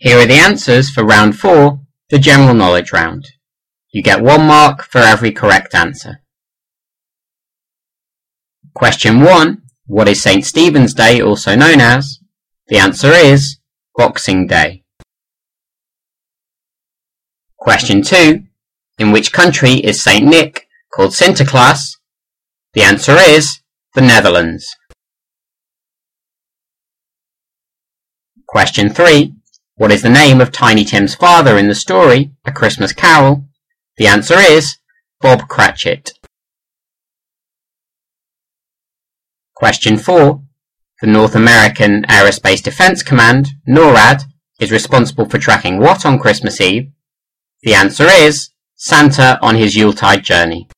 Here are the answers for round 4, the general knowledge round. You get one mark for every correct answer. Question 1. What is St. Stephen's Day also known as? The answer is Boxing Day. Question 2. In which country is St. Nick called Sinterklaas? The answer is the Netherlands. Question 3. What is the name of Tiny Tim's father in the story, A Christmas Carol? The answer is Bob Cratchit. Question 4. The North American Aerospace Defense Command, NORAD, is responsible for tracking what on Christmas Eve? The answer is Santa on his Yuletide journey.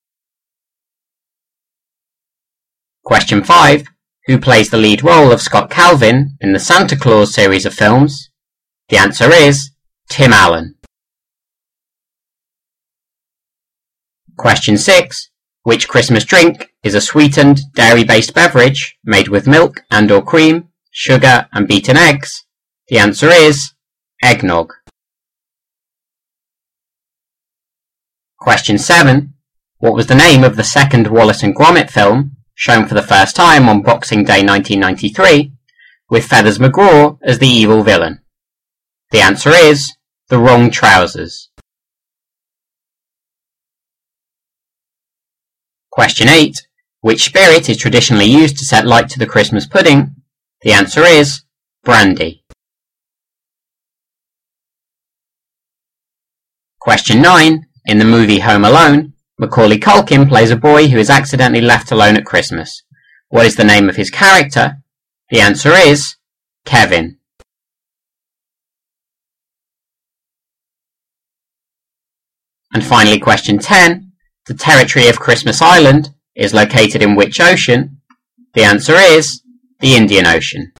Question 5. Who plays the lead role of Scott Calvin in the Santa Clause series of films? The answer is Tim Allen. Question 6. Which Christmas drink is a sweetened, dairy-based beverage made with milk and or cream, sugar and beaten eggs? The answer is eggnog. Question 7. What was the name of the second Wallace and Gromit film, shown for the first time on Boxing Day 1993, with Feathers McGraw as the evil villain? The answer is The Wrong Trousers. Question 8. Which spirit is traditionally used to set light to the Christmas pudding? The answer is brandy. Question 9. In the movie Home Alone, Macaulay Culkin plays a boy who is accidentally left alone at Christmas. What is the name of his character? The answer is Kevin. And finally question 10. The territory of Christmas Island is located in which ocean? The answer is the Indian Ocean.